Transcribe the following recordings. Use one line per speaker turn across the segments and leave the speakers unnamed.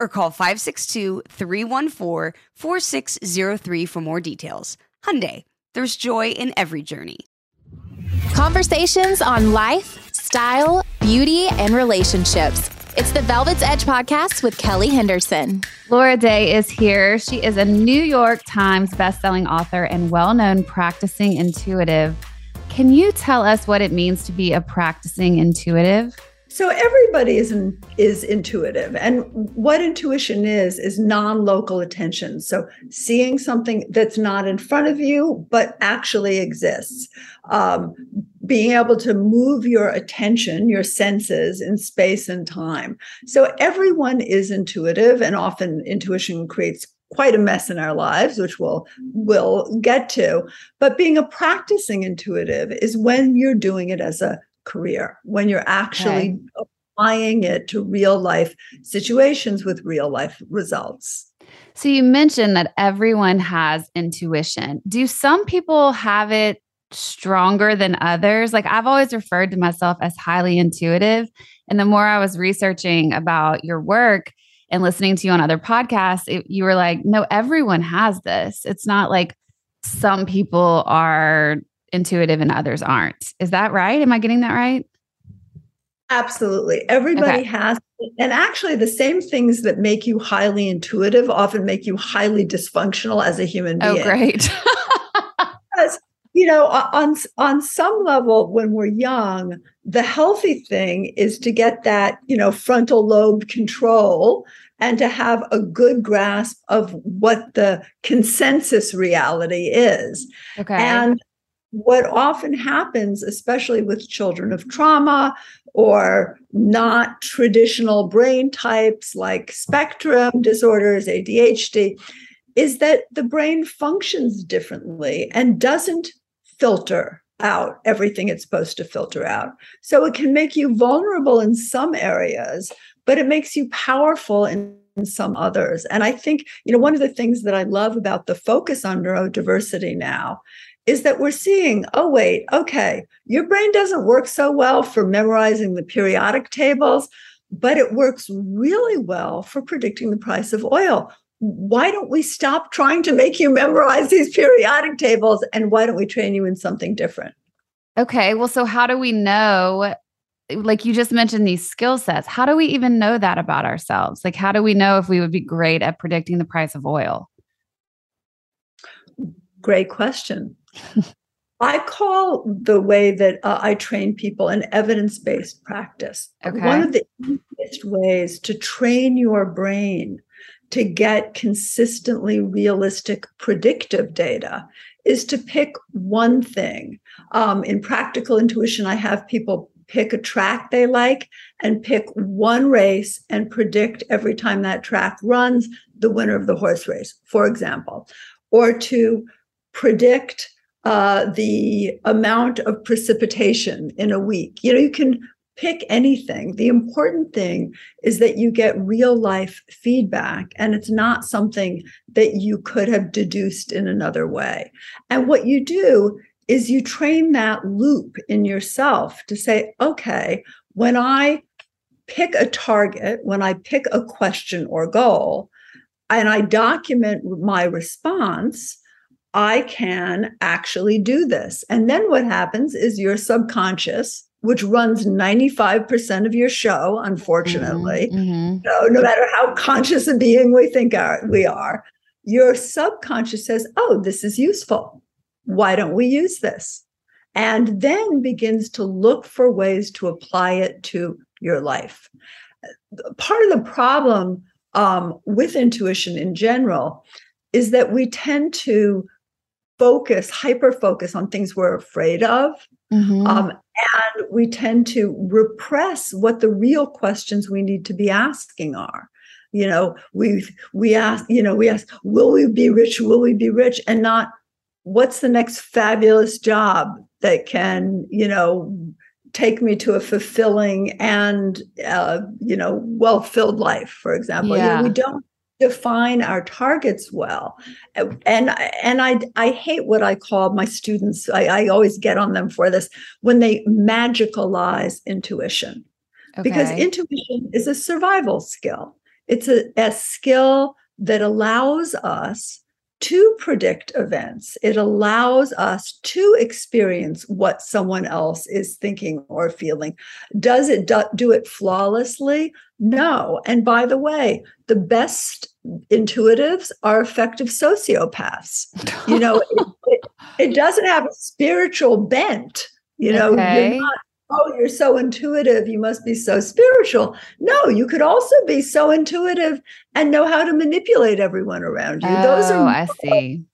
or call 562-314-4603 for more details. Hyundai, there's joy in every journey.
Conversations on life, style, beauty, and relationships. It's the Velvet's Edge podcast with Kelly Henderson.
Laura Day is here. She is a New York Times bestselling author and well-known practicing intuitive. Can you tell us what it means to be a practicing intuitive?
So everybody is in, is intuitive, and what intuition is is non-local attention. So seeing something that's not in front of you but actually exists, um, being able to move your attention, your senses in space and time. So everyone is intuitive, and often intuition creates quite a mess in our lives which we'll we'll get to but being a practicing intuitive is when you're doing it as a career when you're actually okay. applying it to real life situations with real life results.
So you mentioned that everyone has intuition. Do some people have it stronger than others? Like I've always referred to myself as highly intuitive. And the more I was researching about your work and listening to you on other podcasts, it, you were like, no, everyone has this. It's not like some people are intuitive and others aren't. Is that right? Am I getting that right?
Absolutely. Everybody okay. has, and actually, the same things that make you highly intuitive often make you highly dysfunctional as a human
oh, being. Oh, great.
because, you know, on, on some level, when we're young, the healthy thing is to get that, you know, frontal lobe control and to have a good grasp of what the consensus reality is.
Okay.
And what often happens, especially with children of trauma or not traditional brain types like spectrum disorders, ADHD, is that the brain functions differently and doesn't filter out everything it's supposed to filter out. So it can make you vulnerable in some areas, but it makes you powerful in some others. And I think, you know, one of the things that I love about the focus on neurodiversity now is that we're seeing, oh, wait, okay, your brain doesn't work so well for memorizing the periodic tables, but it works really well for predicting the price of oil. Why don't we stop trying to make you memorize these periodic tables and why don't we train you in something different?
Okay, well, so how do we know? Like you just mentioned these skill sets. How do we even know that about ourselves? Like, how do we know if we would be great at predicting the price of oil?
Great question. I call the way that uh, I train people an evidence based practice.
Okay.
One of the easiest ways to train your brain to get consistently realistic predictive data is to pick one thing. Um, in practical intuition, I have people pick a track they like and pick one race and predict every time that track runs the winner of the horse race, for example, or to predict uh, the amount of precipitation in a week. You know, you can pick anything. The important thing is that you get real life feedback and it's not something that you could have deduced in another way. And what you do is you train that loop in yourself to say, okay, when I pick a target, when I pick a question or goal, and I document my response, I can actually do this. And then what happens is your subconscious, which runs 95% of your show, unfortunately, mm-hmm. so no matter how conscious a being we think are, we are, your subconscious says, oh, this is useful. Why don't we use this? And then begins to look for ways to apply it to your life. Part of the problem um, with intuition in general is that we tend to focus, hyper focus on things we're afraid of. Mm-hmm. Um, and we tend to repress what the real questions we need to be asking are. You know, we we ask, you know, we ask, will we be rich? Will we be rich? And not what's the next fabulous job that can, you know, take me to a fulfilling and uh, you know well-filled life for example yeah. you know, we don't define our targets well. And and i i hate what i call my students I, I always get on them for this when they magicalize intuition. Okay. because intuition is a survival skill. It's a, a skill that allows us to predict events. It allows us to experience what someone else is thinking or feeling. Does it do, do it flawlessly? No. And by the way, the best intuitives are effective sociopaths. You know, it, it, it, doesn't have a spiritual bent. You know, okay. you're not oh, you're so intuitive, you must be so spiritual. No, you could also be so intuitive and know how to manipulate everyone around you.
Oh, Those are oh, I see.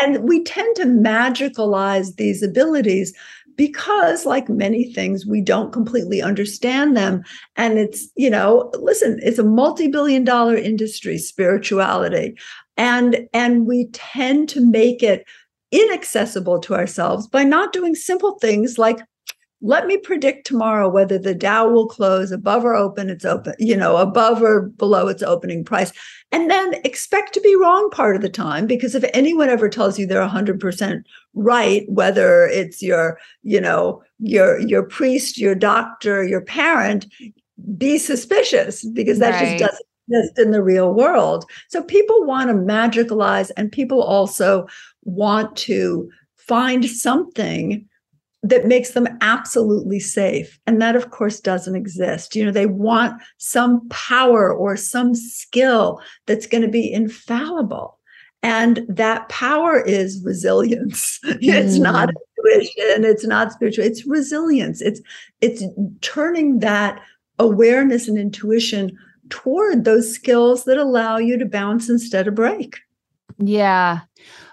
And we tend to magicalize these abilities because like many things we don't completely understand them and it's you know listen it's a multi-billion dollar industry spirituality and and we tend to make it inaccessible to ourselves by not doing simple things like let me predict tomorrow whether the Dow will close above or open its open, you know, above or below its opening price. And then expect to be wrong part of the time because if anyone ever tells you they're 100% right, whether it's your, you know, your your priest, your doctor, your parent, be suspicious because that right. just doesn't exist in the real world. So people want to magicalize and people also want to find something that makes them absolutely safe. And that, of course, doesn't exist. You know, they want some power or some skill that's going to be infallible. And that power is resilience. Mm. It's not intuition. It's not spiritual. It's resilience. It's it's turning that awareness and intuition toward those skills that allow you to bounce instead of break.
Yeah.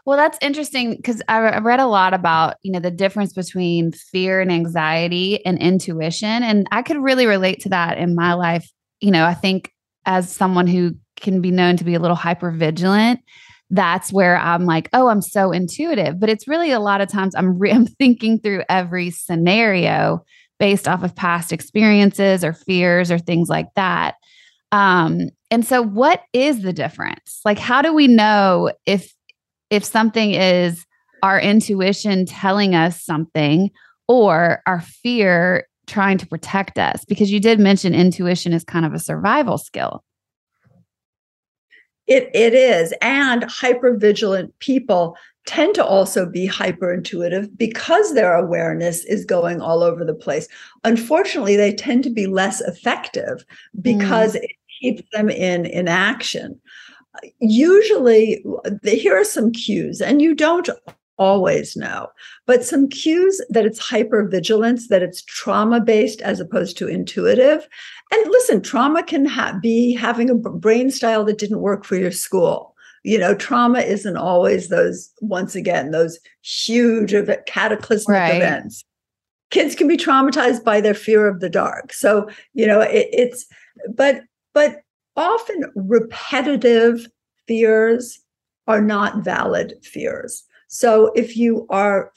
Well, that's interesting because I read a lot about, you know, the difference between fear and anxiety and intuition. And I could really relate to that in my life. You know, I think as someone who can be known to be a little hyper vigilant, that's where I'm like, oh, I'm so intuitive. But it's really a lot of times I'm, re- I'm thinking through every scenario based off of past experiences or fears or things like that. Um, and so what is the difference? Like, how do we know if if something is our intuition telling us something or our fear trying to protect us because you did mention intuition is kind of a survival skill.
It, it is and hypervigilant people tend to also be hyper intuitive because their awareness is going all over the place. Unfortunately they tend to be less effective because mm. it keeps them in inaction usually here are some cues and you don't always know but some cues that it's hypervigilance that it's trauma based as opposed to intuitive. And listen trauma can ha- be having a brain style that didn't work for your school. You know trauma isn't always those once again those huge cataclysmic right. events. Kids can be traumatized by their fear of the dark. So you know it, it's but but often repetitive fears are not valid fears. So if you are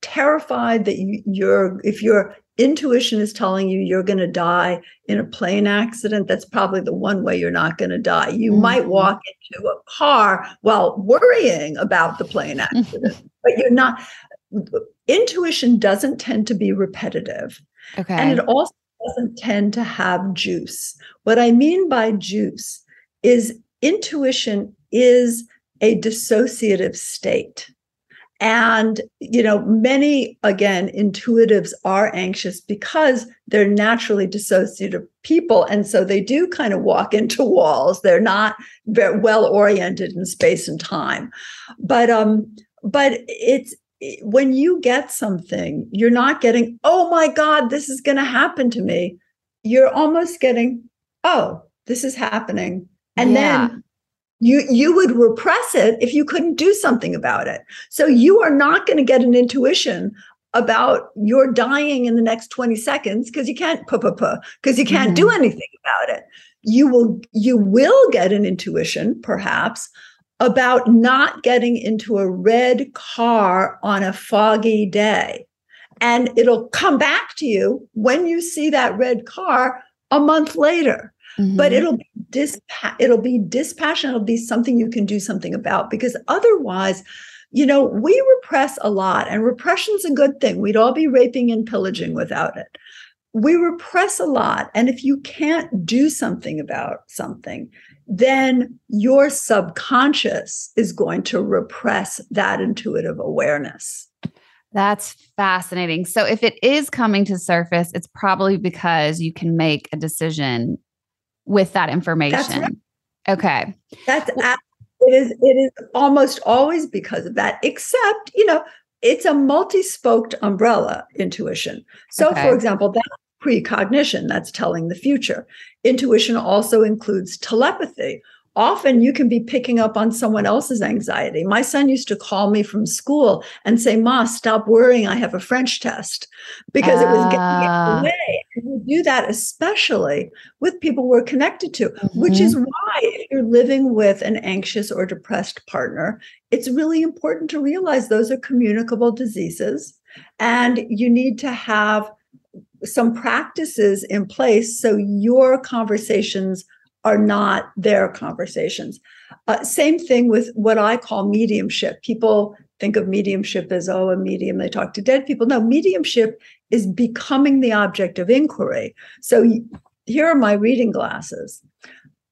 terrified that you, you're, if your intuition is telling you you're going to die in a plane accident, that's probably the one way you're not going to die. You mm-hmm. might walk into a car while worrying about the plane accident, but you're not. Intuition doesn't tend to be repetitive.
Okay.
And it also doesn't tend to have juice. What I mean by juice is intuition is a dissociative state. And, you know, many, again, intuitives are anxious because they're naturally dissociative people. And so they do kind of walk into walls. They're not very well oriented in space and time. But, um, but it's, when you get something, you're not getting, oh my God, this is going to happen to me. You're almost getting, oh, this is happening. And yeah. then you you would repress it if you couldn't do something about it. So you are not going to get an intuition about your dying in the next 20 seconds because you can't because you can't mm-hmm. do anything about it. You will you will get an intuition perhaps about not getting into a red car on a foggy day. And it'll come back to you when you see that red car a month later. Mm-hmm. But it'll be dispa- it'll be dispassionate, it'll be something you can do something about because otherwise, you know, we repress a lot and repression's a good thing. We'd all be raping and pillaging without it. We repress a lot. And if you can't do something about something, then your subconscious is going to repress that intuitive awareness.
That's fascinating. So, if it is coming to surface, it's probably because you can make a decision with that information. Right. Okay.
That's it is it is almost always because of that, except, you know, it's a multi-spoked umbrella intuition. So okay. for example, that precognition that's telling the future. Intuition also includes telepathy, often you can be picking up on someone else's anxiety. My son used to call me from school and say, Ma, stop worrying. I have a French test because uh, it was getting in the ah. way. And we do that especially with people we're connected to, mm-hmm. which is why if you're living with an anxious or depressed partner, it's really important to realize those are communicable diseases. And you need to have some practices in place so your conversations are not their conversations. Uh, same thing with what I call mediumship. People think of mediumship as, oh, a medium, they talk to dead people. No, mediumship is becoming the object of inquiry. So here are my reading glasses.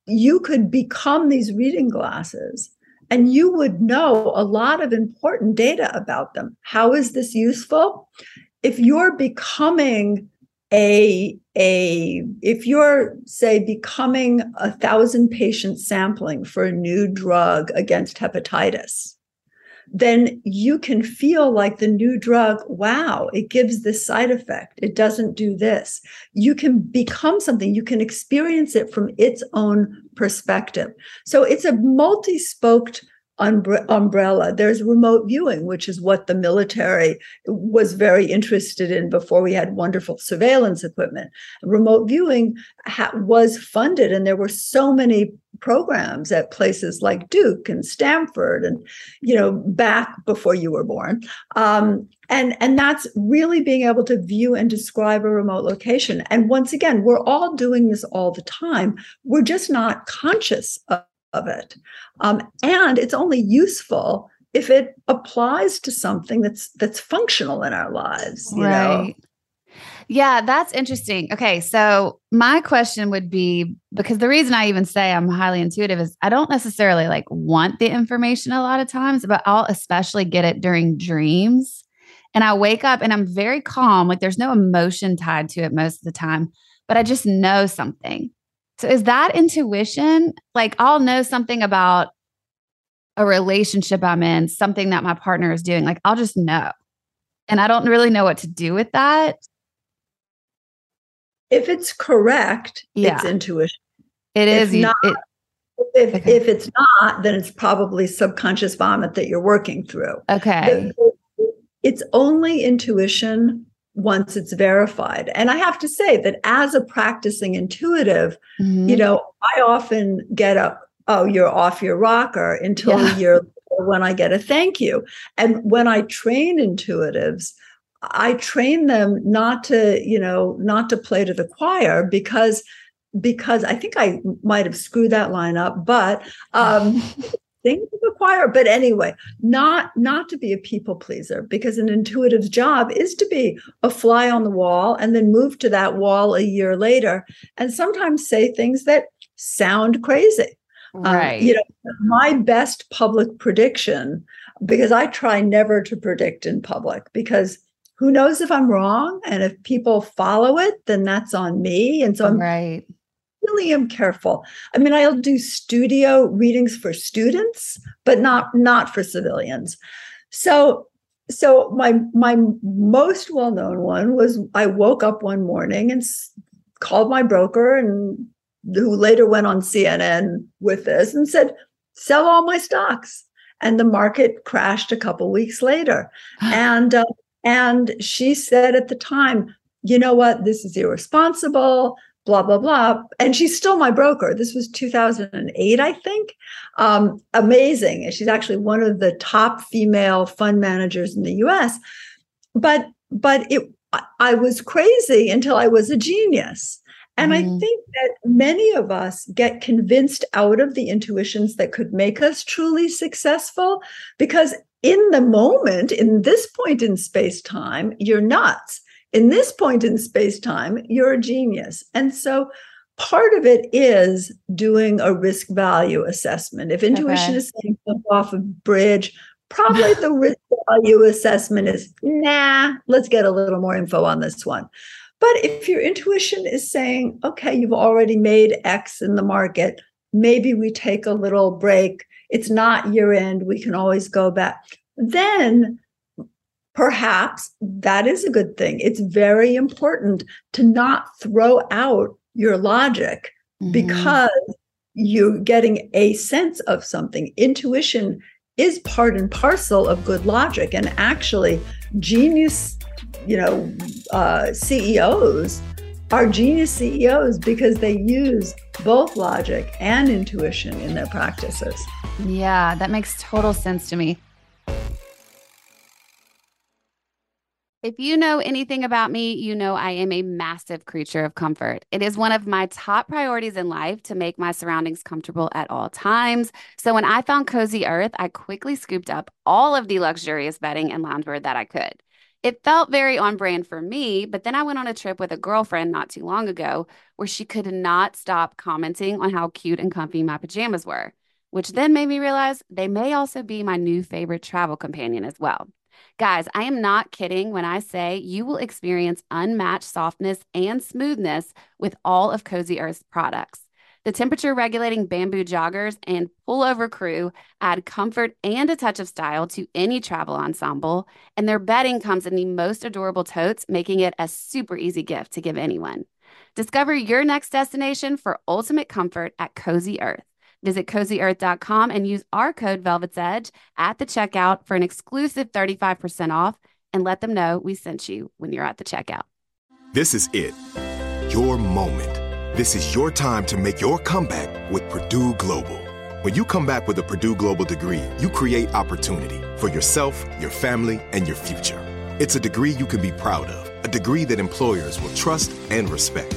You could become these reading glasses and you would know a lot of important data about them. How is this useful? If you're becoming a a if you're say becoming a thousand patient sampling for a new drug against hepatitis then you can feel like the new drug wow it gives this side effect. It doesn't do this. You can become something. You can experience it from its own perspective. So it's a multi-spoked umbrella. There's remote viewing, which is what the military was very interested in before we had wonderful surveillance equipment. Remote viewing ha- was funded, and there were so many programs at places like Duke and Stanford, and you know back before you were born. Um, and and that's really being able to view and describe a remote location. And once again, we're all doing this all the time. We're just not conscious of of it. Um, and it's only useful if it applies to something that's that's functional in our lives. right. Know?
Yeah, that's interesting. Okay, so my question would be because the reason I even say I'm highly intuitive is I don't necessarily like want the information a lot of times, but I'll especially get it during dreams. And I wake up and I'm very calm, like there's no emotion tied to it most of the time, but I just know something. So is that intuition? Like I'll know something about a relationship I'm in, something that my partner is doing. Like I'll just know. And I don't really know what to do with that.
If it's correct, yeah. it's intuition.
It is.
If not, it, if, okay. if it's not, then it's probably subconscious vomit that you're working through.
Okay.
It's only intuition once it's verified. And I have to say that as a practicing intuitive, mm-hmm. you know, I often get a, oh, you're off your rocker until yeah. you're or when I get a thank you. And when I train intuitives, I train them not to, you know, not to play to the choir because because I think I might have screwed that line up, but um the choir. But anyway, not not to be a people pleaser because an intuitive's job is to be a fly on the wall and then move to that wall a year later and sometimes say things that sound crazy.
Right.
Um, you know, my best public prediction, because I try never to predict in public because who knows if I'm wrong? And if people follow it, then that's on me. And so I'm
right.
Really am careful. I mean, I'll do studio readings for students, but not not for civilians. So so my my most well-known one was I woke up one morning and s- called my broker and who later went on CNN with this and said, sell all my stocks. And the market crashed a couple weeks later. and uh, and she said at the time, you know what, this is irresponsible, blah, blah, blah. And she's still my broker. This was 2008, I think. Um, amazing. And she's actually one of the top female fund managers in the US. But but it I was crazy until I was a genius. And I
Mhm.
think that many of us get convinced out of the intuitions that could make us truly successful because in the moment, in this point in space time, you're nuts. In this point in space time, you're a genius. And so part of it is doing a risk value assessment. If intuition
Okay.
is saying jump off a bridge, probably the risk value assessment is nah, let's get a little more info on this one. But if your intuition is saying, okay, you've already made X in the market, maybe we take a little break. It's not year end. We can always go back. Then perhaps that is a good thing. It's very important to not throw out your logic
Mhm.
because you're getting a sense of something. Intuition is part and parcel of good logic. And actually, genius, you know, uh, CEOs are genius CEOs because they use both logic and intuition in their practices.
Yeah, that makes total sense to me. If you know anything about me, you know I am a massive creature of comfort. It is one of my top priorities in life to make my surroundings comfortable at all times. So when I found Cozy Earth, I quickly scooped up all of the luxurious bedding and loungewear that I could. It felt very on brand for me, but then I went on a trip with a girlfriend not too long ago where she could not stop commenting on how cute and comfy my pajamas were, which then made me realize they may also be my new favorite travel companion as well. Guys, I am not kidding when I say you will experience unmatched softness and smoothness with all of Cozy Earth's products. The temperature regulating bamboo joggers and pullover crew add comfort and a touch of style to any travel ensemble, and their bedding comes in the most adorable totes, making it a super easy gift to give anyone. Discover your next destination for ultimate comfort at Cozy Earth. Visit cozyearth.com and use our code Velvet's Edge at the checkout for an exclusive 35% off and let them know we sent you when you're at the checkout.
This is it. Your moment. This is your time to make your comeback with Purdue Global. When you come back with a Purdue Global degree, you create opportunity for yourself, your family, and your future. It's a degree you can be proud of, a degree that employers will trust and respect.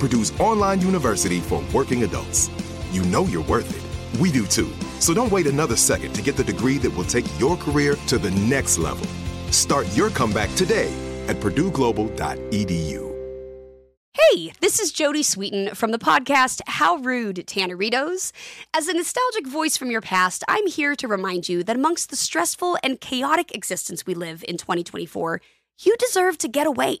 Purdue's online university for working adults. You know you're worth it. We do too. So don't wait another second to get the degree that will take your career to the next level. Start your comeback today at purdueglobal.edu.
Hey, this is Jodie Sweetin from the podcast How Rude Tanneritos. As a nostalgic voice from your past, I'm here to remind you that amongst the stressful and chaotic existence we live in 2024, you deserve to get away.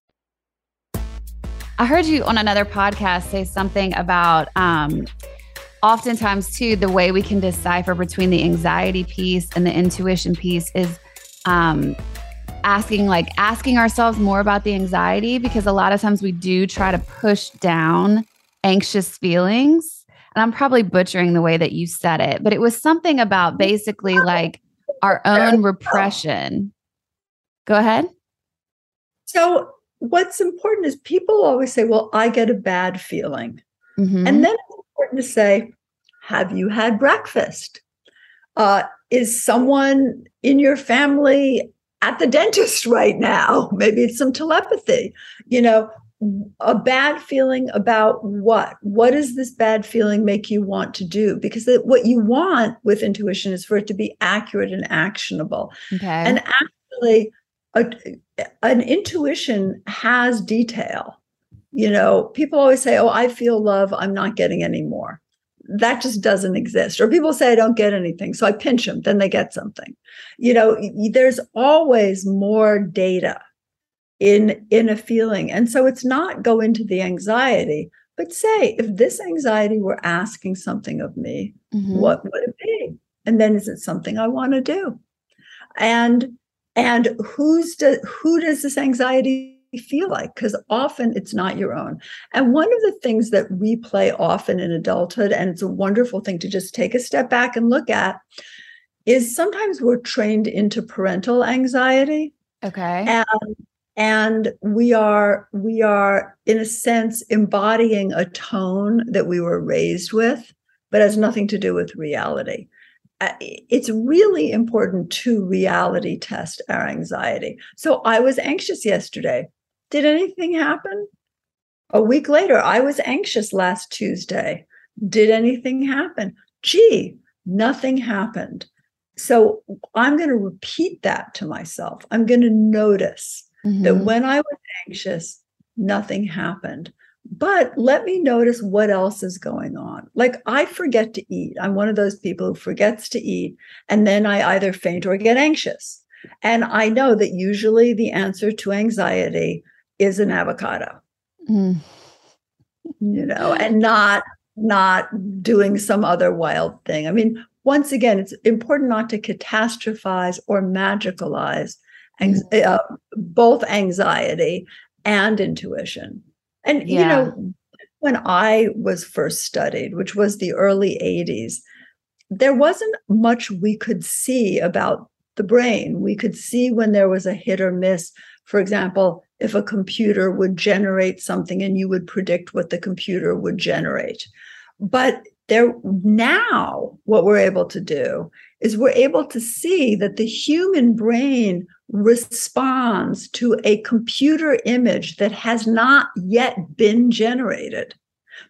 I heard you on another podcast say something about um, oftentimes, too, the way we can decipher between the anxiety piece and the intuition piece is um, asking like asking ourselves more about the anxiety because a lot of times we do try to push down anxious feelings. And i'm probably butchering the way that you said it but it was something about basically like our own repression. Go ahead.
So what's important is people always say well i get a bad feeling mm-hmm. and then it's important to say have you had breakfast uh, is someone in your family at the dentist right now. Maybe it's some telepathy. You know, a bad feeling about what? What does this bad feeling make you want to do? Because what you want with intuition is for it to be accurate and actionable. Okay. And actually, a, an intuition has detail. You know, people always say, Oh, I feel love, I'm not getting any more that just doesn't exist. Or people say, I don't get anything. So I pinch them, then they get something. You know, there's always more data in in a feeling. And so it's not go into the anxiety, but say, if this anxiety were asking something of me, mm-hmm. what would it be? And then is it something I want to do? And and who's do, who does this anxiety feel like because often it's not your own. And one of the things that we play often in adulthood, and it's a wonderful thing to just take a step back and look at, is sometimes we're trained into parental anxiety.
Okay.
And and we are we are in a sense embodying a tone that we were raised with but has nothing to do with reality it's really important to reality test our anxiety so i was anxious yesterday did anything happen? A week later, I was anxious last Tuesday. Did anything happen? Gee, nothing happened. So I'm going to repeat that to myself. I'm going to notice mm-hmm. that when I was anxious, nothing happened. But let me notice what else is going on. Like I forget to eat. I'm one of those people who forgets to eat. And then I either faint or get anxious. And I know that usually the answer to anxiety is an avocado. Mm. You know, and not not doing some other wild thing. I mean, once again, it's important not to catastrophize or magicalize mm. uh, both anxiety and intuition. And yeah. you know, when I was first studied, which was the early 80s, there wasn't much we could see about the brain. We could see when there was a hit or miss. For example, if a computer would generate something and you would predict what the computer would generate. But there now what we're able to do is we're able to see that the human brain responds to a computer image that has not yet been generated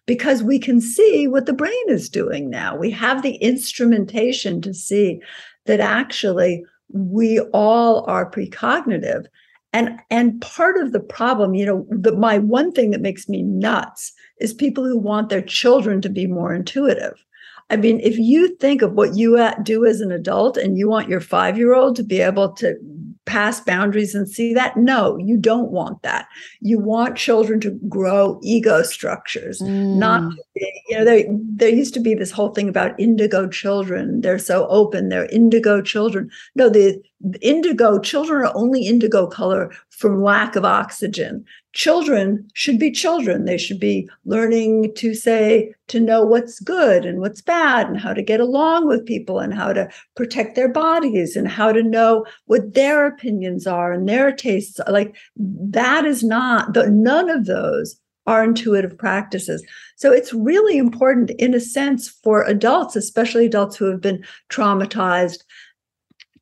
because we can see what the brain is doing now. We have the instrumentation to see that actually we all are precognitive and and part of the problem you know the, my one thing that makes me nuts is people who want their children to be more intuitive i mean if you think of what you do as an adult and you want your 5 year old to be able to pass boundaries and see that no you don't want that. You want children to grow ego structures mm. not you know there there used to be this whole thing about indigo children. They're so open. They're indigo children. No the indigo children are only indigo color from lack of oxygen children should be children they should be learning to say to know what's good and what's bad and how to get along with people and how to protect their bodies and how to know what their opinions are and their tastes are. like that is not the none of those are intuitive practices. So it's really important, in a sense, for adults, especially adults who have been traumatized,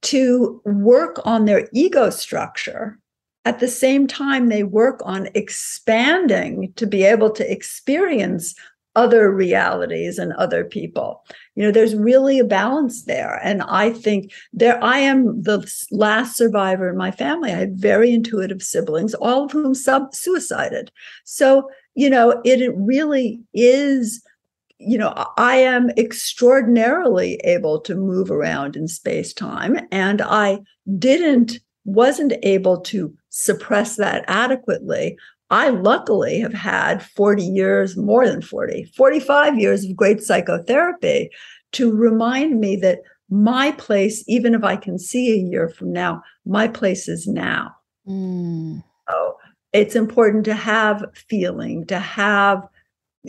to work on their ego structure. At the same time, they work on expanding to be able to experience other realities and other people. You know, there's really a balance there. And I think there, I am the last survivor in my family. I had very intuitive siblings, all of whom sub suicided. So, you know, it, it really is you know, I am extraordinarily able to move around in space time, and I didn't, wasn't able to suppress that adequately. I luckily have had 40 years, more than 40, 45 years of great psychotherapy to remind me that my place, even if I can see a year from now, my place is now. Mm. So it's important to have feeling, to have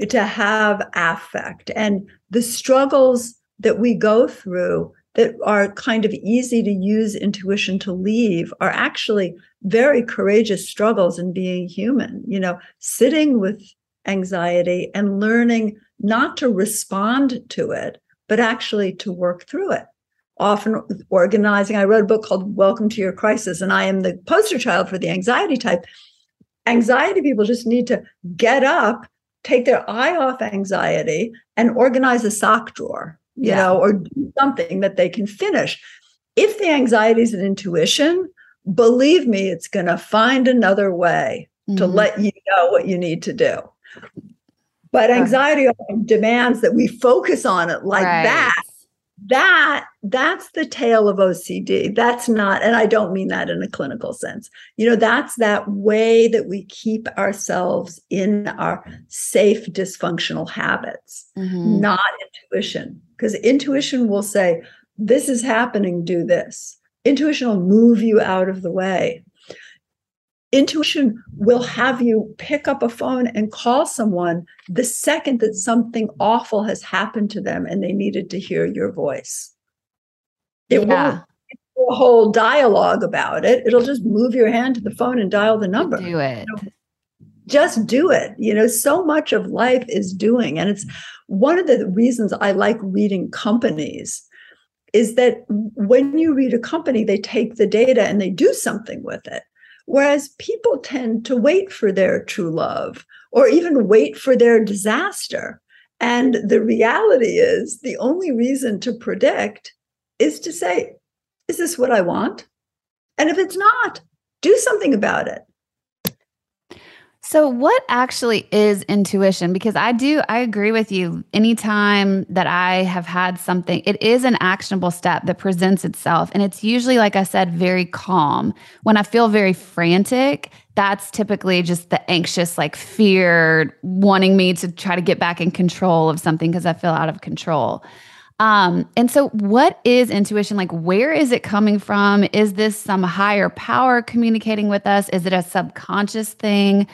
to have affect and the struggles that we go through that are kind of easy to use intuition to leave are actually very courageous struggles in being human you know sitting with anxiety and learning not to respond to it but actually to work through it. Often organizing i wrote a book called welcome to your crisis and i am the poster child for the anxiety type. Anxiety people just need to get up take their eye off anxiety and organize a sock drawer, you yeah. know, or do something that they can finish. If the anxiety is an intuition, believe me, it's going to find another way mm-hmm. to let you know what you need to do. But anxiety demands that we focus on it like right. that that that's the tale of OCD. That's not, and I don't mean that in a clinical sense. You know, that's that way that we keep ourselves in our safe dysfunctional habits, mm-hmm. not intuition. Because intuition will say, this is happening, do this. Intuition will move you out of the way intuition will have you pick up a phone and call someone the second that something awful has happened to them and they needed to hear your voice. It yeah. won't a whole dialogue about it. It'll just move your hand to the phone and dial the number.
Do it.
You know, just do it. You know, so much of life is doing. And it's one of the reasons I like reading companies is that when you read a company, they take the data and they do something with it. Whereas people tend to wait for their true love or even wait for their disaster. And the reality is, the only reason to predict is to say, is this what I want? And if it's not, do something about it.
So, what actually is intuition? Because I do, I agree with you. Anytime that I have had something, it is an actionable step that presents itself. And it's usually, like I said, very calm. When I feel very frantic, that's typically just the anxious, like fear, wanting me to try to get back in control of something because I feel out of control. Um, and so, what is intuition? Like, where is it coming from? Is this some higher power communicating with us? Is it a subconscious thing?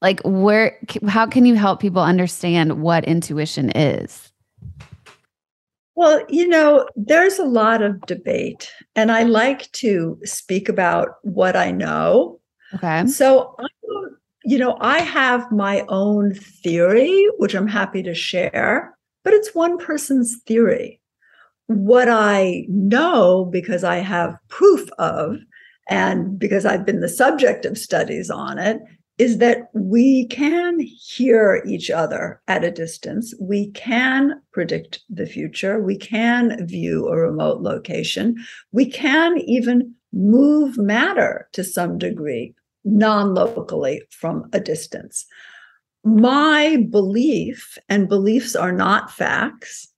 Like where how can you help people understand what intuition is?
Well you know there's a lot of debate and i like to speak about what i know.
Okay.
So I, you know i have my own theory which i'm happy to share but it's one person's theory. What i know because i have proof of and because I've been the subject of studies on it, is that we can hear each other at a distance. We can predict the future. We can view a remote location. We can even move matter to some degree non locally from a distance. My belief, and beliefs are not facts,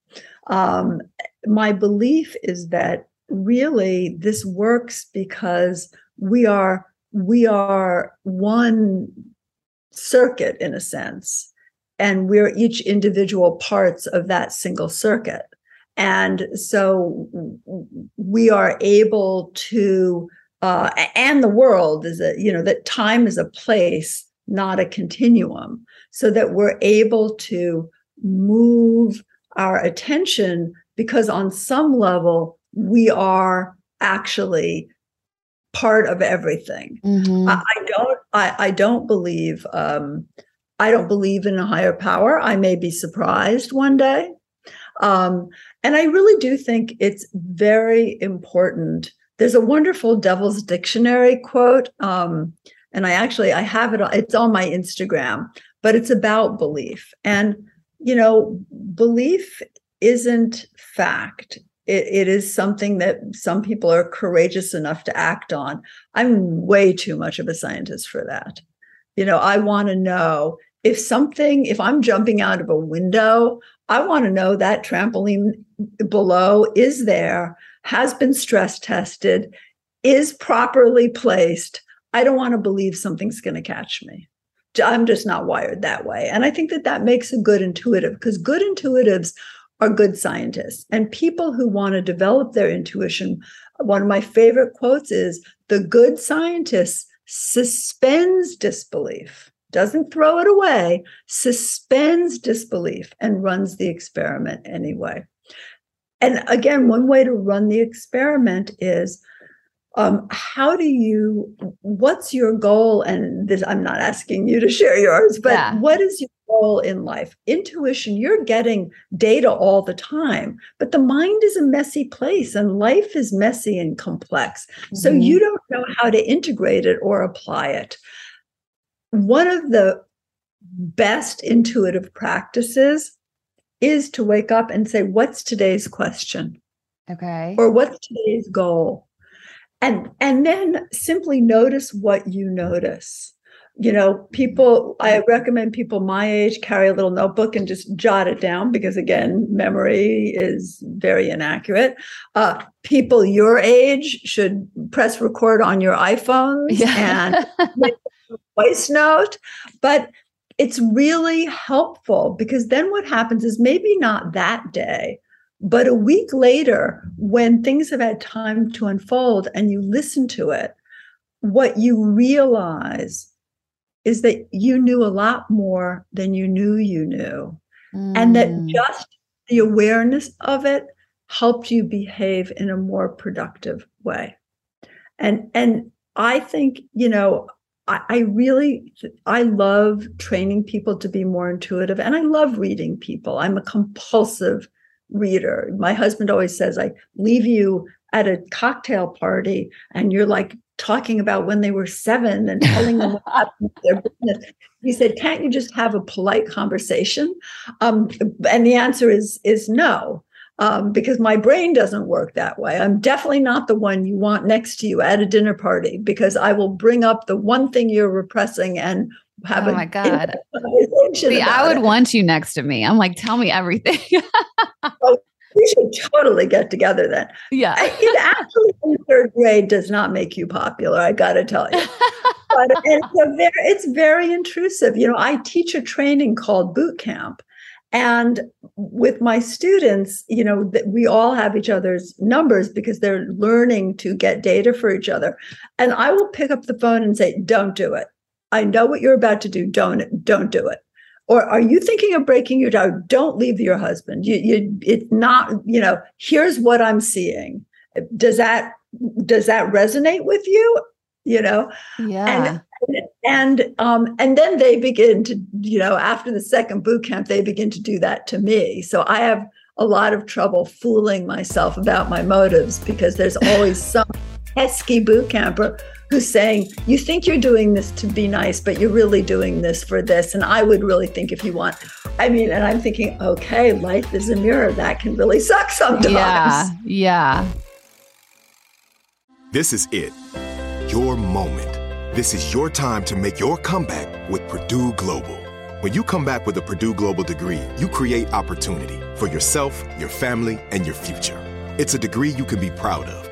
um, my belief is that really this works because we are we are one circuit in a sense, and we're each individual parts of that single circuit. And so we are able to, uh, and the world is a, you know, that time is a place, not a continuum, so that we're able to move our attention because on some level we are actually part of everything. Mm-hmm. I, I, don't I, I don't believe um, I don't believe in a higher power. I may be surprised one day. Um, and I really do think it's very important. There's a wonderful Devil's Dictionary quote, um, and I actually I have it. It's on my Instagram, but it's about belief. And you know, belief isn't fact. It, it is something that some people are courageous enough to act on. I'm way too much of a scientist for that. You know, I want to know if something, if I'm jumping out of a window, I want to know that trampoline below is there, has been stress tested, is properly placed. I don't want to believe something's going to catch me. I'm just not wired that way. And I think that that makes a good intuitive because good intuitives are good scientists and people who want to develop their intuition. One of my favorite quotes is the good scientist suspends disbelief, doesn't throw it away, suspends disbelief and runs the experiment anyway. And again, one way to run the experiment is um, how do you what's your goal and this i'm not asking you to share yours but yeah. what is your goal in life. Intuition you're getting data all the time but the mind is a messy place and life is messy and complex. Mm-hmm. so you don't know how to integrate it or apply it. One of the best intuitive practices is to wake up and say what's today's question?
Okay.
Or what's today's goal? And and then simply notice what you notice you know people i recommend people my age carry a little notebook and just jot it down because again memory is very inaccurate uh, people your age should press record on your iphones yeah. and voice note but it's really helpful because then what happens is maybe not that day but a week later, when things have had time to unfold and you listen to it, what you realize is that you knew a lot more than you knew you knew. Mm. And that mm. just the awareness of it helped you behave in a more productive way. And and I think, you know, I, I really I love training people to be more intuitive and I love reading people. I'm a compulsive reader. My husband always says, I leave you at a cocktail party and you're like talking about when they were seven and telling them what happened to their business. He said, Can't you just have a polite conversation? Um, and the answer is is no. Um, because my brain doesn't work that way. I'm definitely not the one you want next to you at a dinner party because I will bring up the one thing you're repressing and have
oh my god see i would it. want you next to me i'm like tell me everything
we should totally get together then.
Yeah.
It actually in third grade does not make you popular i gotta tell you. But it's, very, it's very intrusive. You know i teach a training called boot camp. And with my students you know we all have each other's numbers because they're learning to get data for each other. And i will pick up the phone and say don't do it. I know what you're about to do. Don't don't do it. Or are you thinking of breaking your down? Don't leave your husband. You, you, it's not. You know. Here's what I'm seeing. Does that does that resonate with you? You know.
Yeah.
And, and um and then they begin to you know after the second boot camp they begin to do that to me. So I have a lot of trouble fooling myself about my motives because there's always some pesky boot camper who's saying, You think you're doing this to be nice, but you're really doing this for this. And I would really think if you want, I mean, and I'm thinking, okay, life is a mirror. That can really suck sometimes.
Yeah. Yeah.
This is it. Your moment. This is your time to make your comeback with Purdue Global. When you come back with a Purdue Global degree, you create opportunity for yourself, your family, and your future. It's a degree you can be proud of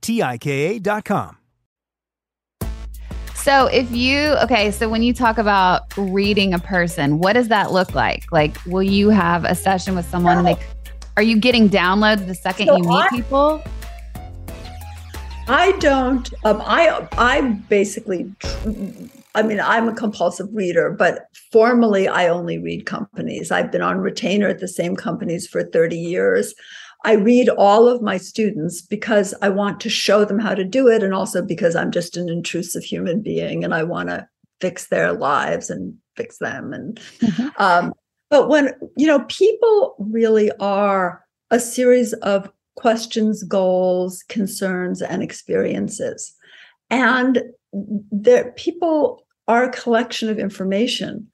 T-I-K-A dot com.
So if you okay, so when you talk about reading a person, what does that look like? Like, will you have a session with someone? Like, are you getting downloads the second
So
you meet
I-
people?
I don't. Um, I I basically. I mean, I'm a compulsive reader, but formally, I only read companies. I've been on retainer at the same companies for 30 years. I read all of my students because I want to show them how to do it, and also because I'm just an intrusive human being and I want to fix their lives and fix them. And um, but when you know, people really are a series of questions, goals, concerns, and experiences. And there, people are a collection of information.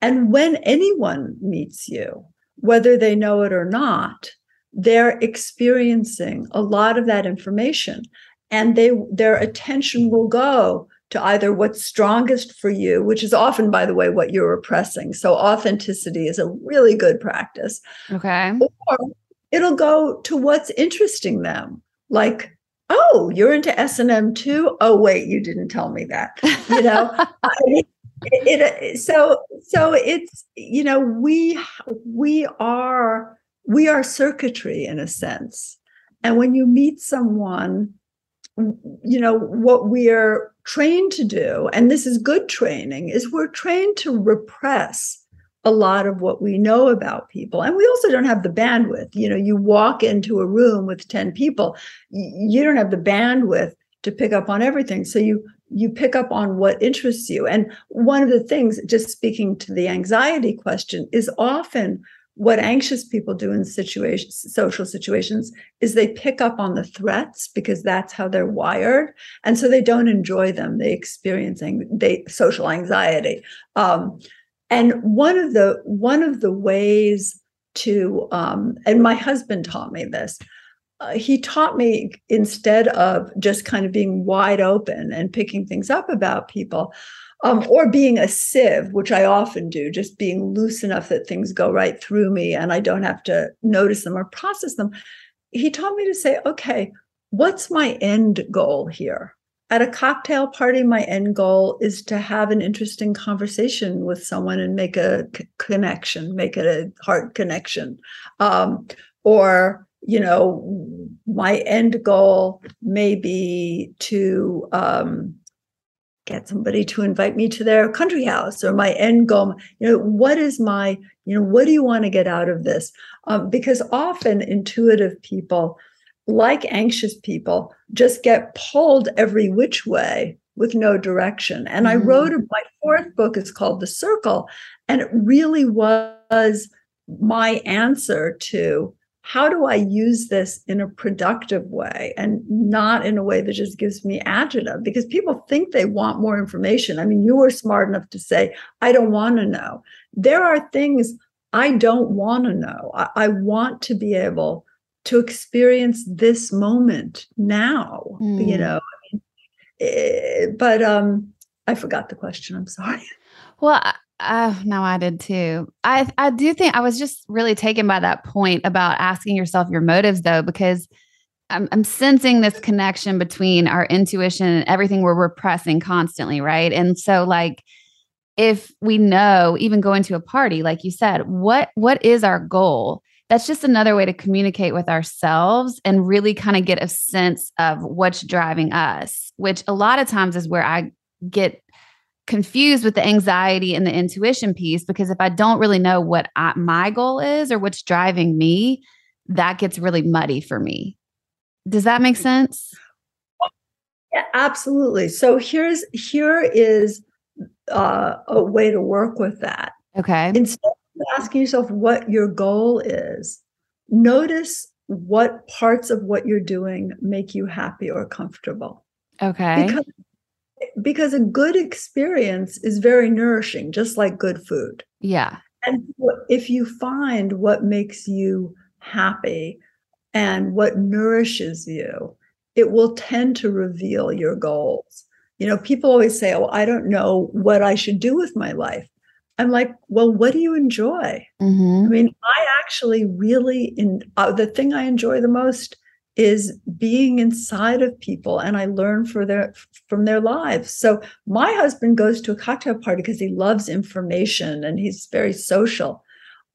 And when anyone meets you, whether they know it or not, they're experiencing a lot of that information. And they their attention will go to either what's strongest for you, which is often, by the way, what you're repressing. So authenticity is a really good practice
Okay.
or it'll go to what's interesting them like oh you're into s&m too oh wait you didn't tell me that you know I mean, it, it- so so it's you know we we are we are circuitry in a sense. And when you meet someone you know what we are trained to do and this is good training is we're trained to repress a lot of what we know about people. And we also don't have the bandwidth. You know you walk into a room with 10 people you don't have the bandwidth to pick up on everything. So you you pick up on what interests you. And one of the things just speaking to the anxiety question is often what anxious people do in situations social situations is they pick up on the threats because that's how they're wired. And so they don't enjoy them. They experience ang- they social anxiety. Um, and one of the one of the ways to um, and my husband taught me this. Uh, he taught me instead of just kind of being wide open and picking things up about people um, or being a sieve which i often do just being loose enough that things go right through me and i don't have to notice them or process them he taught me to say okay what's my end goal here at a cocktail party, my end goal is to have an interesting conversation with someone and make a c- connection, make it a heart connection. Um, or, you know, my end goal may be to um, get somebody to invite me to their country house, or my end goal, you know, what is my, you know, what do you want to get out of this? Um, because often intuitive people, like anxious people, just get pulled every which way with no direction. And I
Mhm.
wrote my fourth book is called The Circle, and it really was my answer to how do I use this in a productive way and not in a way that just gives me agita? Because people think they want more information. I mean, you were smart enough to say, I don't want to know. There are things I don't want to know. I, I want to be able to experience this moment now, you
Mm.
know. I mean, eh, but um, I forgot the question. I'm sorry.
Well, Uh, no, I did too. I I do think I was just really taken by that point about asking yourself your motives, though, because I'm, I'm sensing this connection between our intuition and everything we're repressing constantly, right? And so, like, if we know, even going to a party, like you said, what what is our goal? That's just another way to communicate with ourselves and really kind of get a sense of what's driving us, which a lot of times is where I get confused with the anxiety and the intuition piece because if I don't really know what I, my goal is or what's driving me, that gets really muddy for me. Does that make sense?
Yeah, absolutely. So here's here is uh, a way to work with that.
Okay.
Instead of asking yourself what your goal is, notice what parts of what you're doing make you happy or comfortable.
Okay.
Because, because a good experience is very nourishing, just like good food.
Yeah.
And if you find what makes you happy and what nourishes you, it will tend to reveal your goals. You know, people always say, Oh, I don't know what I should do with my life. I'm like, Well, what do you enjoy?
Mm-hmm.
I mean, I actually really, in uh, the thing I enjoy the most is being inside of people and I learn for their from their lives. So my husband goes to a cocktail party because he loves information and he's very social.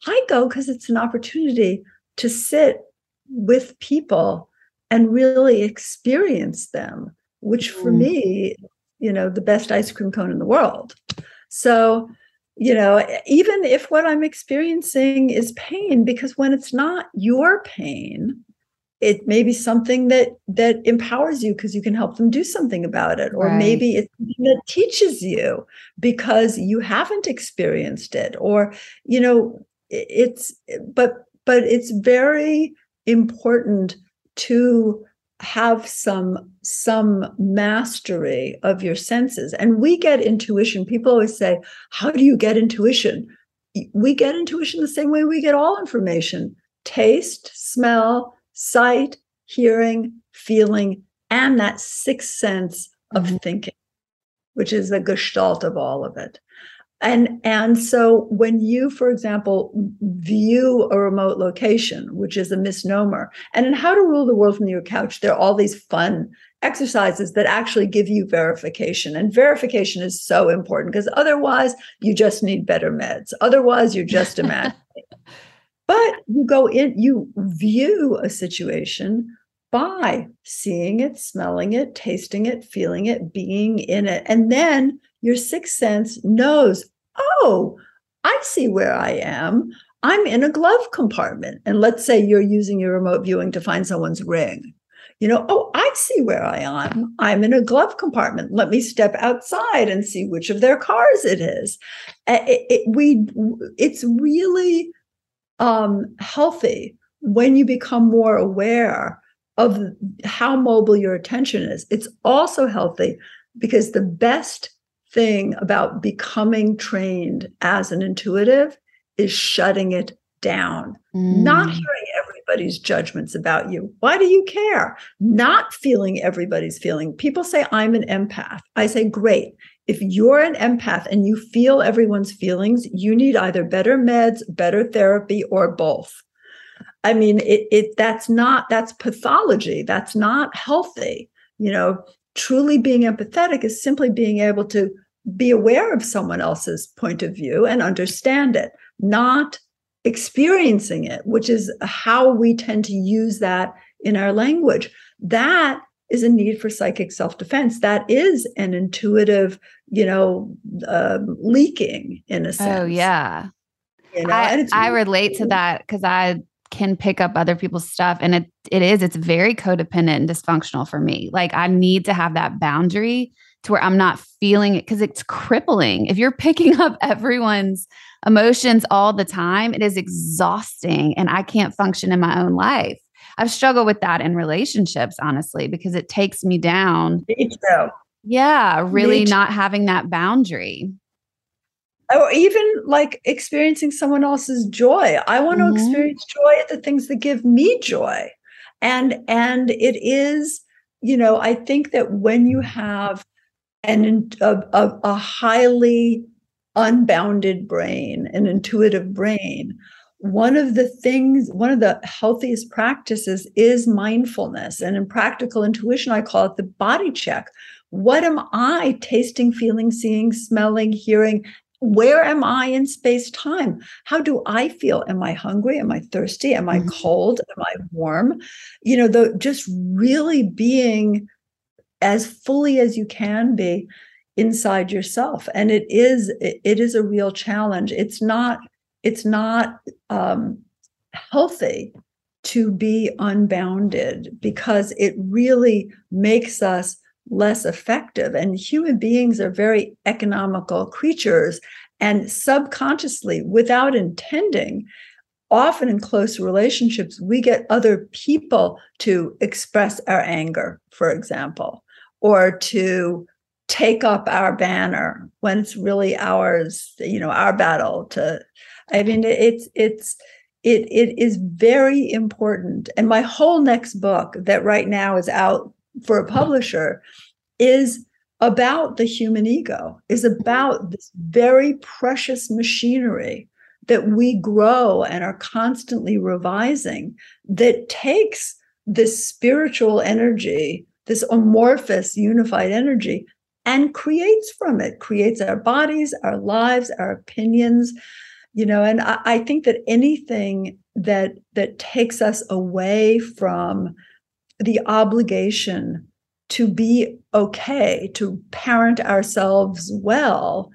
I go because it's an opportunity to sit with people and really experience them, which for
Mm.
me, you know, the best ice cream cone in the world. So, you know, even if what I'm experiencing is pain, because when it's not your pain, it may be something that that empowers you because you can help them do something about it or
Right.
maybe it's something that teaches you because you haven't experienced it or you know it's but but it's very important to have some some mastery of your senses and we get intuition people always say how do you get intuition we get intuition the same way we get all information taste smell sight hearing feeling and that sixth sense of
Mhm.
thinking which is the gestalt of all of it. And and so when you for example view a remote location which is a misnomer and in how to rule the world from your couch there are all these fun exercises that actually give you verification. And verification is so important because otherwise you just need better meds. Otherwise you're just imagining but you go in you view a situation by seeing it smelling it tasting it feeling it being in it and then your sixth sense knows, oh, I see where I am. I'm in a glove compartment. And let's say you're using your remote viewing to find someone's ring. You know, oh, I see where I am. I'm in a glove compartment. Let me step outside and see which of their cars it is. It, it, we, it's really um, healthy when you become more aware of how mobile your attention is. It's also healthy because the best thing about becoming trained as an intuitive is shutting it down, not
Mm.
hearing everybody's judgments about you. Why do you care? Not feeling everybody's feeling. People say, I'm an empath. I say, great. If you're an empath and you feel everyone's feelings, you need either better meds, better therapy, or both. I mean, it, it that's not that's pathology. That's not healthy. You know, truly being empathetic is simply being able to be aware of someone else's point of view and understand it, not experiencing it, which is how we tend to use that in our language. That is a need for psychic self-defense. That is an intuitive, you know, uh, leaking in a sense.
Oh, yeah.
You know?
I, I
really
relate to that because I can pick up other people's stuff and it it is it's very codependent and dysfunctional for me like i need to have that boundary to where i'm not feeling it because it's crippling if you're picking up everyone's emotions all the time it is exhausting and i can't function in my own life i've struggled with that in relationships honestly because it takes me down.
Me too.
yeah really not having that boundary.
Or even like experiencing someone else's joy. I want
Mhm.
to experience joy at the things that give me joy. And and it is you know i think that when you have an a, a, a highly unbounded brain an intuitive brain one of the things, one of the healthiest practices is mindfulness. And in practical intuition, I call it the body check. What am I tasting, feeling, seeing, smelling, hearing? Where am I in space time? How do I feel? Am I hungry? Am I thirsty? Am I mm-hmm. cold? Am I warm? You know, the just really being as fully as you can be inside yourself. And it is it is a real challenge. It's not it's not um, healthy to be unbounded because it really makes us less effective. And human beings are very economical creatures. And subconsciously, without intending, often in close relationships, we get other people to express our anger, for example, or to take up our banner when it's really ours, you know, our battle to I mean, it's it's it it is very important. And my whole next book that right now is out for a publisher is about the human ego, is mm-hmm. about this very precious machinery that we grow and are constantly revising that takes this spiritual energy, this amorphous unified energy, and creates from it, creates our bodies, our lives, our opinions, you know and I, I, think that anything that that takes us away from the obligation to be okay to parent ourselves well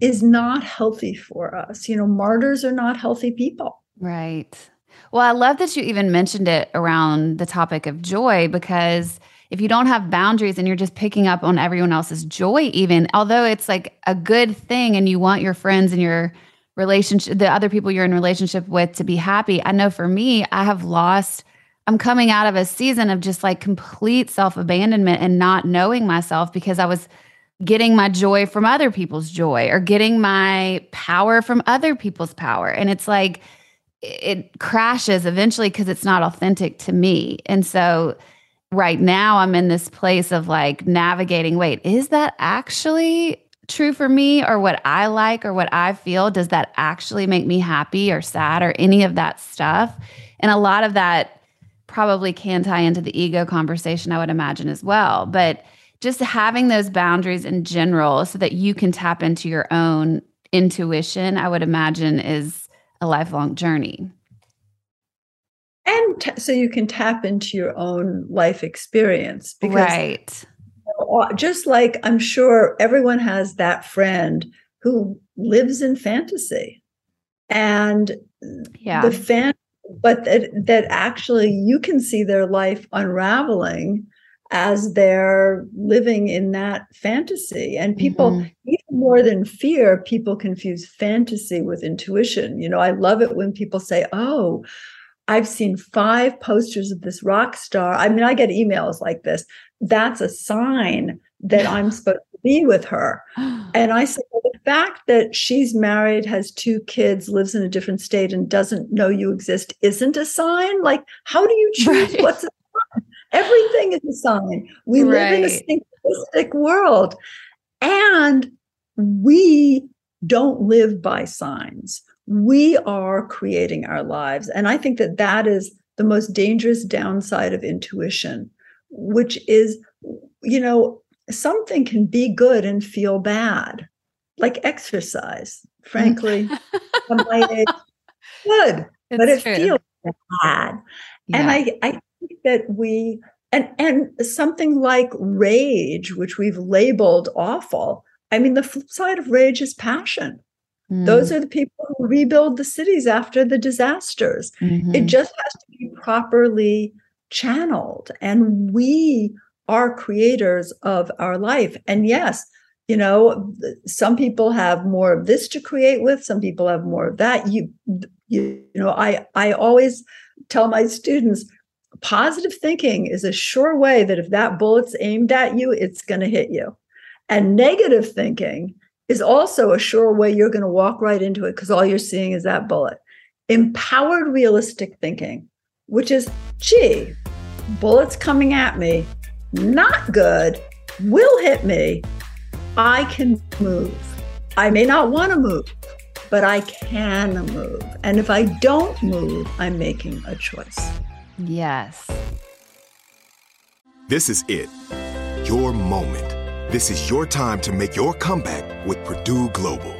is not healthy for us. You know martyrs are not healthy people.
Right. Well i love that you even mentioned it around the topic of joy because if you don't have boundaries and you're just picking up on everyone else's joy even although it's like a good thing and you want your friends and your relationship the other people you're in relationship with to be happy. I know for me i have lost i'm coming out of a season of just like complete self-abandonment and not knowing myself because i was getting my joy from other people's joy or getting my power from other people's power. And it's like it crashes eventually because it's not authentic to me. And so right now i'm in this place of like navigating wait is that actually true for me or what I like or what I feel, does that actually make me happy or sad or any of that stuff? And a lot of that probably can tie into the ego conversation, I would imagine as well. But just having those boundaries in general so that you can tap into your own intuition, I would imagine is a lifelong journey.
And t- so you can tap into your own life experience because
right
just like I'm sure everyone has that friend who lives in fantasy and
yeah.
the fan but that that actually you can see their life unraveling as they're living in that fantasy and people mm-hmm. even more than fear people confuse fantasy with intuition you know i love it when people say oh I've seen five posters of this rock star. I mean, I get emails like this that's a sign that I'm supposed to be with her. And I said, well, the fact that she's married, has two kids, lives in a different state, and doesn't know you exist isn't a sign. Like, how do you choose right. what's a sign? Everything is a sign. We right. live in a synchronistic world. And we don't live by signs. We are creating our lives. And I think that that is the most dangerous downside of intuition which is, you know, something can be good and feel bad, like exercise, frankly, age, good, it's but it true. feels bad. Yeah. And I, I think that we, and, and something like rage, which we've labeled awful. I mean, the flip side of rage is passion. Mm. Those are the people who rebuild the cities after the disasters. Mm-hmm. It just has to be properly channeled and we are creators of our life. And yes you know some people have more of this to create with some people have more of that. You you, you know i i always tell my students positive thinking is a sure way that if that bullet's aimed at you it's going to hit you. And negative thinking is also a sure way you're going to walk right into it because all you're seeing is that bullet. Empowered realistic thinking which is, gee, bullets coming at me, not good, will hit me. I can move. I may not want to move, but I can move. And if I don't move, I'm making a choice.
Yes.
This is it. Your moment. This is your time to make your comeback with Purdue Global.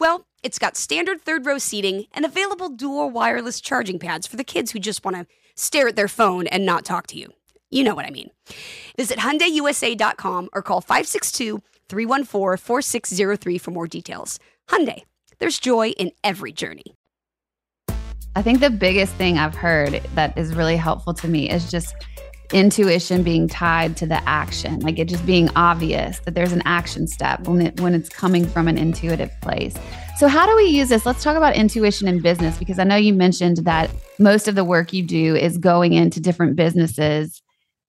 Well, it's got standard third row seating and available dual wireless charging pads for the kids who just want to stare at their phone and not talk to you. You know what I mean. Visit HyundaiUSA.com or call 562-314-4603 for more details. Hyundai, there's joy in every journey.
I think the biggest thing I've heard that is really helpful to me is just intuition being tied to the action, like it just being obvious that there's an action step when it when it's coming from an intuitive place. So how do we use this? Let's talk about intuition in business because I know you mentioned that most of the work you do is going into different businesses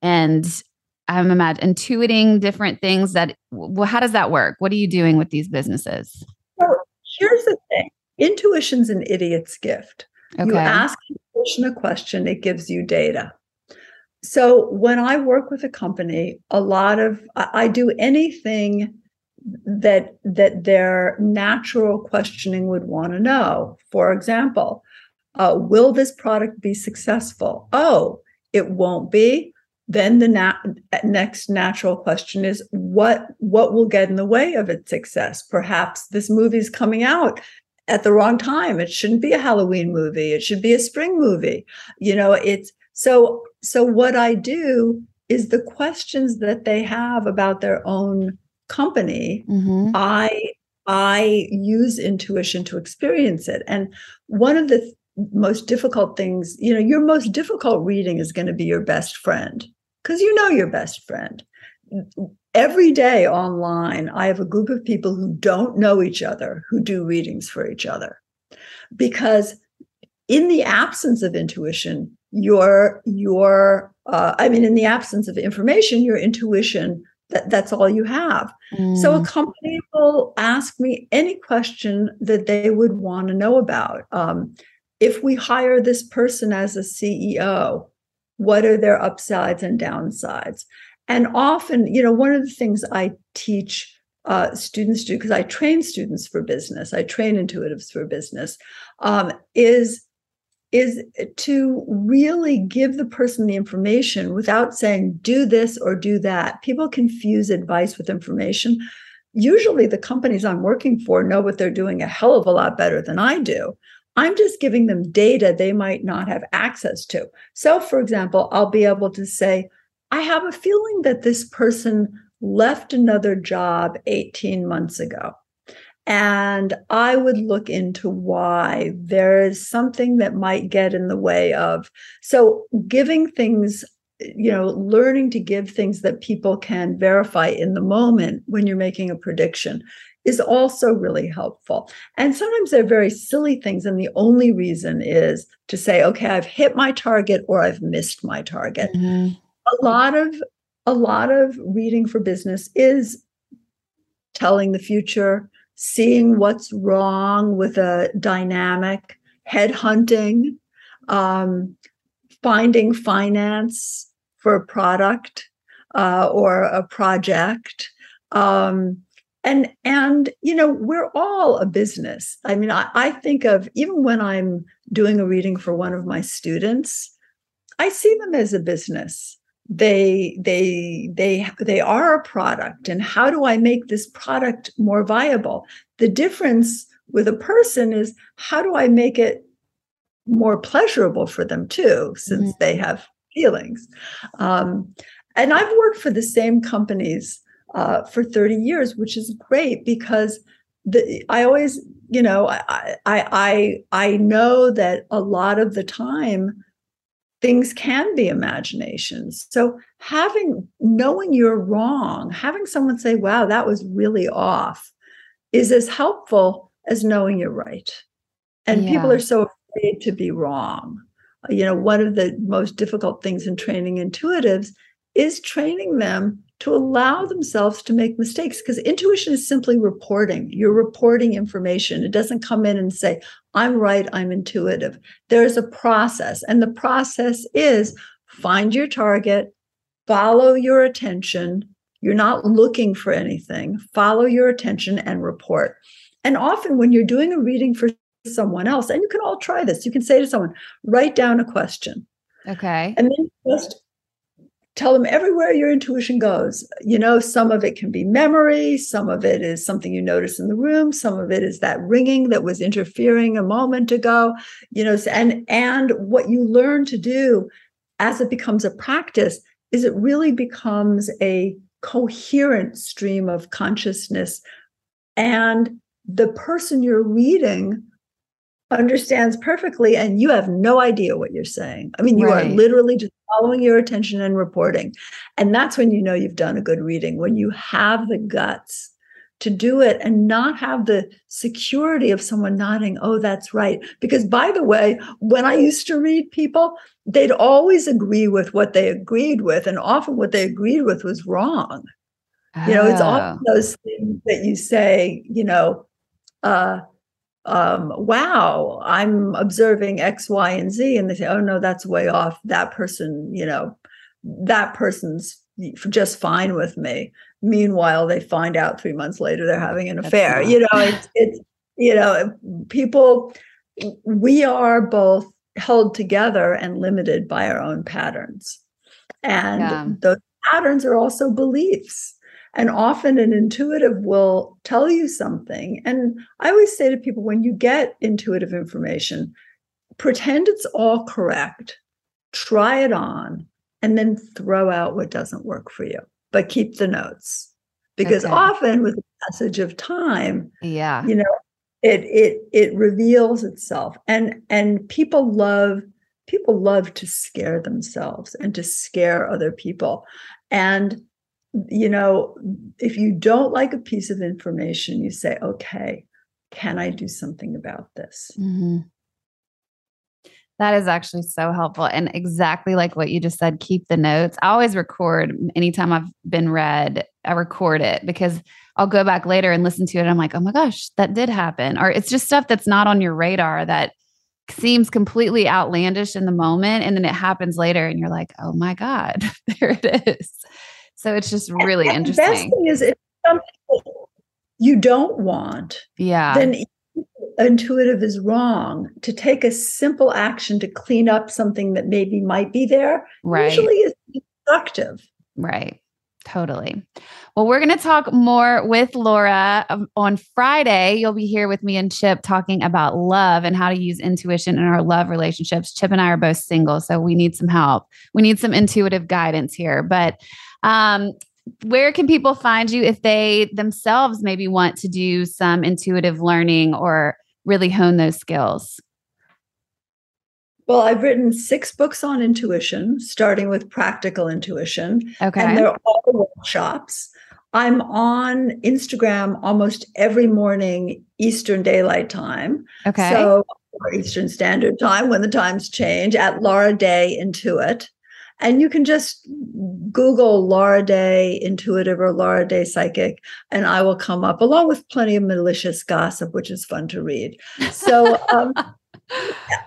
and I'm imagine intuiting different things that well how does that work? What are you doing with these businesses?
So here's the thing. Intuition's an idiot's gift. Okay. You ask intuition a question, it gives you data. So when I work with a company, a lot of I do anything that that their natural questioning would want to know. For example, uh, will this product be successful? Oh, it won't be. Then the na- next natural question is what what will get in the way of its success? Perhaps this movie's coming out at the wrong time. It shouldn't be a Halloween movie. It should be a spring movie. You know, it's so so what I do is the questions that they have about their own company, mm-hmm. I I use intuition to experience it. And one of the th- most difficult things, you know, your most difficult reading is going to be your best friend because you know your best friend every day online, I have a group of people who don't know each other who do readings for each other. Because in the absence of intuition, your your uh, I mean, in the absence of information, your intuition that, that's all you have. Mm. So a mm. company will ask me any question that they would want to know about. Um, if we hire this person as a CEO, what are their upsides and downsides? And often, you know, one of the things I teach uh, students do, because I train students for business, I train intuitives for business, um, is is to really give the person the information without saying do this or do that. People confuse advice with information. Usually, the companies I'm working for know what they're doing a hell of a lot better than I do. I'm just giving them data they might not have access to. So, for example, I'll be able to say, I have a feeling that this person left another job 18 months ago. And I would look into why there is something that might get in the way of. So, giving things, you know, learning to give things that people can verify in the moment when you're making a prediction is also really helpful. And sometimes they're very silly things. And the only reason is to say, okay, I've hit my target or I've missed my target. Mm-hmm a lot of a lot of reading for business is telling the future, seeing what's wrong with a dynamic, headhunting, um, finding finance for a product uh, or a project, Um, and and you know we're all a business. I mean I, I think of even when i'm doing a reading for one of my students i see them as a business they they they they are a product and how do i make this product more viable the difference with a person is how do i make it more pleasurable for them too since mm-hmm. they have feelings um, and i've worked for the same companies uh, for 30 years, which is great because the, I always, you know, I, I, I, I know that a lot of the time things can be imaginations. So having, knowing you're wrong, having someone say, wow, that was really off is as helpful as knowing you're right. And yeah. people are so afraid to be wrong. You know, one of the most difficult things in training intuitives is training them to allow themselves to make mistakes because intuition is simply reporting. You're reporting information. It doesn't come in and say, I'm right, I'm intuitive. There's a process, and the process is find your target, follow your attention. You're not looking for anything, follow your attention and report. And often, when you're doing a reading for someone else, and you can all try this, you can say to someone, write down a question.
Okay.
And then just tell them everywhere your intuition goes. You know, some of it can be memory, some of it is something you notice in the room, some of it is that ringing that was interfering a moment ago, you know, and and what you learn to do as it becomes a practice is it really becomes a coherent stream of consciousness and the person you're reading understands perfectly and you have no idea what you're saying. I mean, you right. are literally just following your attention and reporting. And that's when you know you've done a good reading, when you have the guts to do it and not have the security of someone nodding, oh, that's right. Because by the way, when I used to read people, they'd always agree with what they agreed with. And often what they agreed with was wrong. Oh. You know, it's all oh. those things that you say, you know, uh, um, wow, I'm observing X, Y, and Z. And they say, oh, no, that's way off. That person, you know, that person's just fine with me. Meanwhile, they find out three months later they're having an affair. You know, it's, it's, you know, people, we are both held together and limited by our own patterns. And yeah. those patterns are also beliefs. And often an intuitive will tell you something. And I always say to people when you get intuitive information, pretend it's all correct, try it on, and then throw out what doesn't work for you, but keep the notes. Because okay. often with the passage of time,
yeah,
you know, it it it reveals itself. And and people love people love to scare themselves and to scare other people. And you know, if you don't like a piece of information, you say, okay, can I do something about this?
Mm-hmm. That is actually so helpful. And exactly like what you just said, keep the notes. I always record anytime I've been read, I record it because I'll go back later and listen to it. I'm like, oh my gosh, that did happen. Or it's just stuff that's not on your radar that seems completely outlandish in the moment. And then it happens later and you're like, oh my God, there it is. So it's just really and, interesting. The best
thing is if something you don't want,
yeah,
then intuitive is wrong. To take a simple action to clean up something that maybe might be there right. usually is destructive.
Right. Totally. Well, we're going to talk more with Laura um, on Friday. You'll be here with me and Chip talking about love and how to use intuition in our love relationships. Chip and I are both single, so we need some help. We need some intuitive guidance here. But um, where can people find you if they themselves maybe want to do some intuitive learning or really hone those skills?
Well, I've written six books on intuition, starting with practical intuition.
Okay.
And they're all workshops. I'm on Instagram almost every morning, Eastern Daylight Time.
Okay.
So, Eastern Standard Time when the times change at Laura Day Intuit. And you can just Google Laura Day Intuitive or Laura Day Psychic, and I will come up along with plenty of malicious gossip, which is fun to read. So um,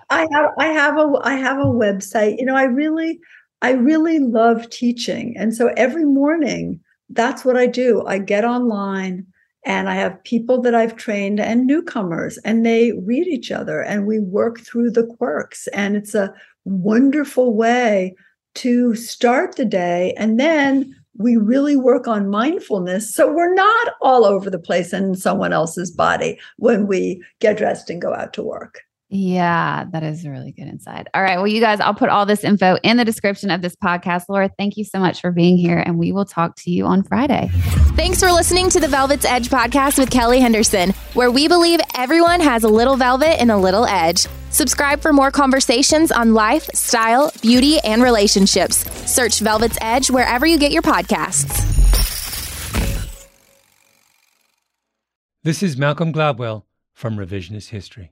I have I have a I have a website. You know, I really I really love teaching, and so every morning that's what I do. I get online and I have people that I've trained and newcomers, and they read each other and we work through the quirks. And it's a wonderful way to start the day. And then we really work on mindfulness. So we're not all over the place in someone else's body when we get dressed and go out to work.
Yeah, that is a really good insight. All right. Well, you guys, I'll put all this info in the description of this podcast. Laura, thank you so much for being here, and we will talk to you on Friday.
Thanks for listening to the Velvet's Edge podcast with Kelly Henderson, where we believe everyone has a little velvet and a little edge. Subscribe for more conversations on life, style, beauty, and relationships. Search Velvet's Edge wherever you get your podcasts.
This is Malcolm Gladwell from Revisionist History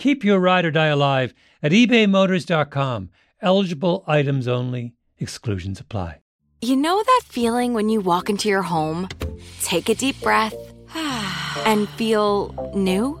Keep your ride or die alive at ebaymotors.com. Eligible items only, exclusions apply.
You know that feeling when you walk into your home, take a deep breath, and feel new?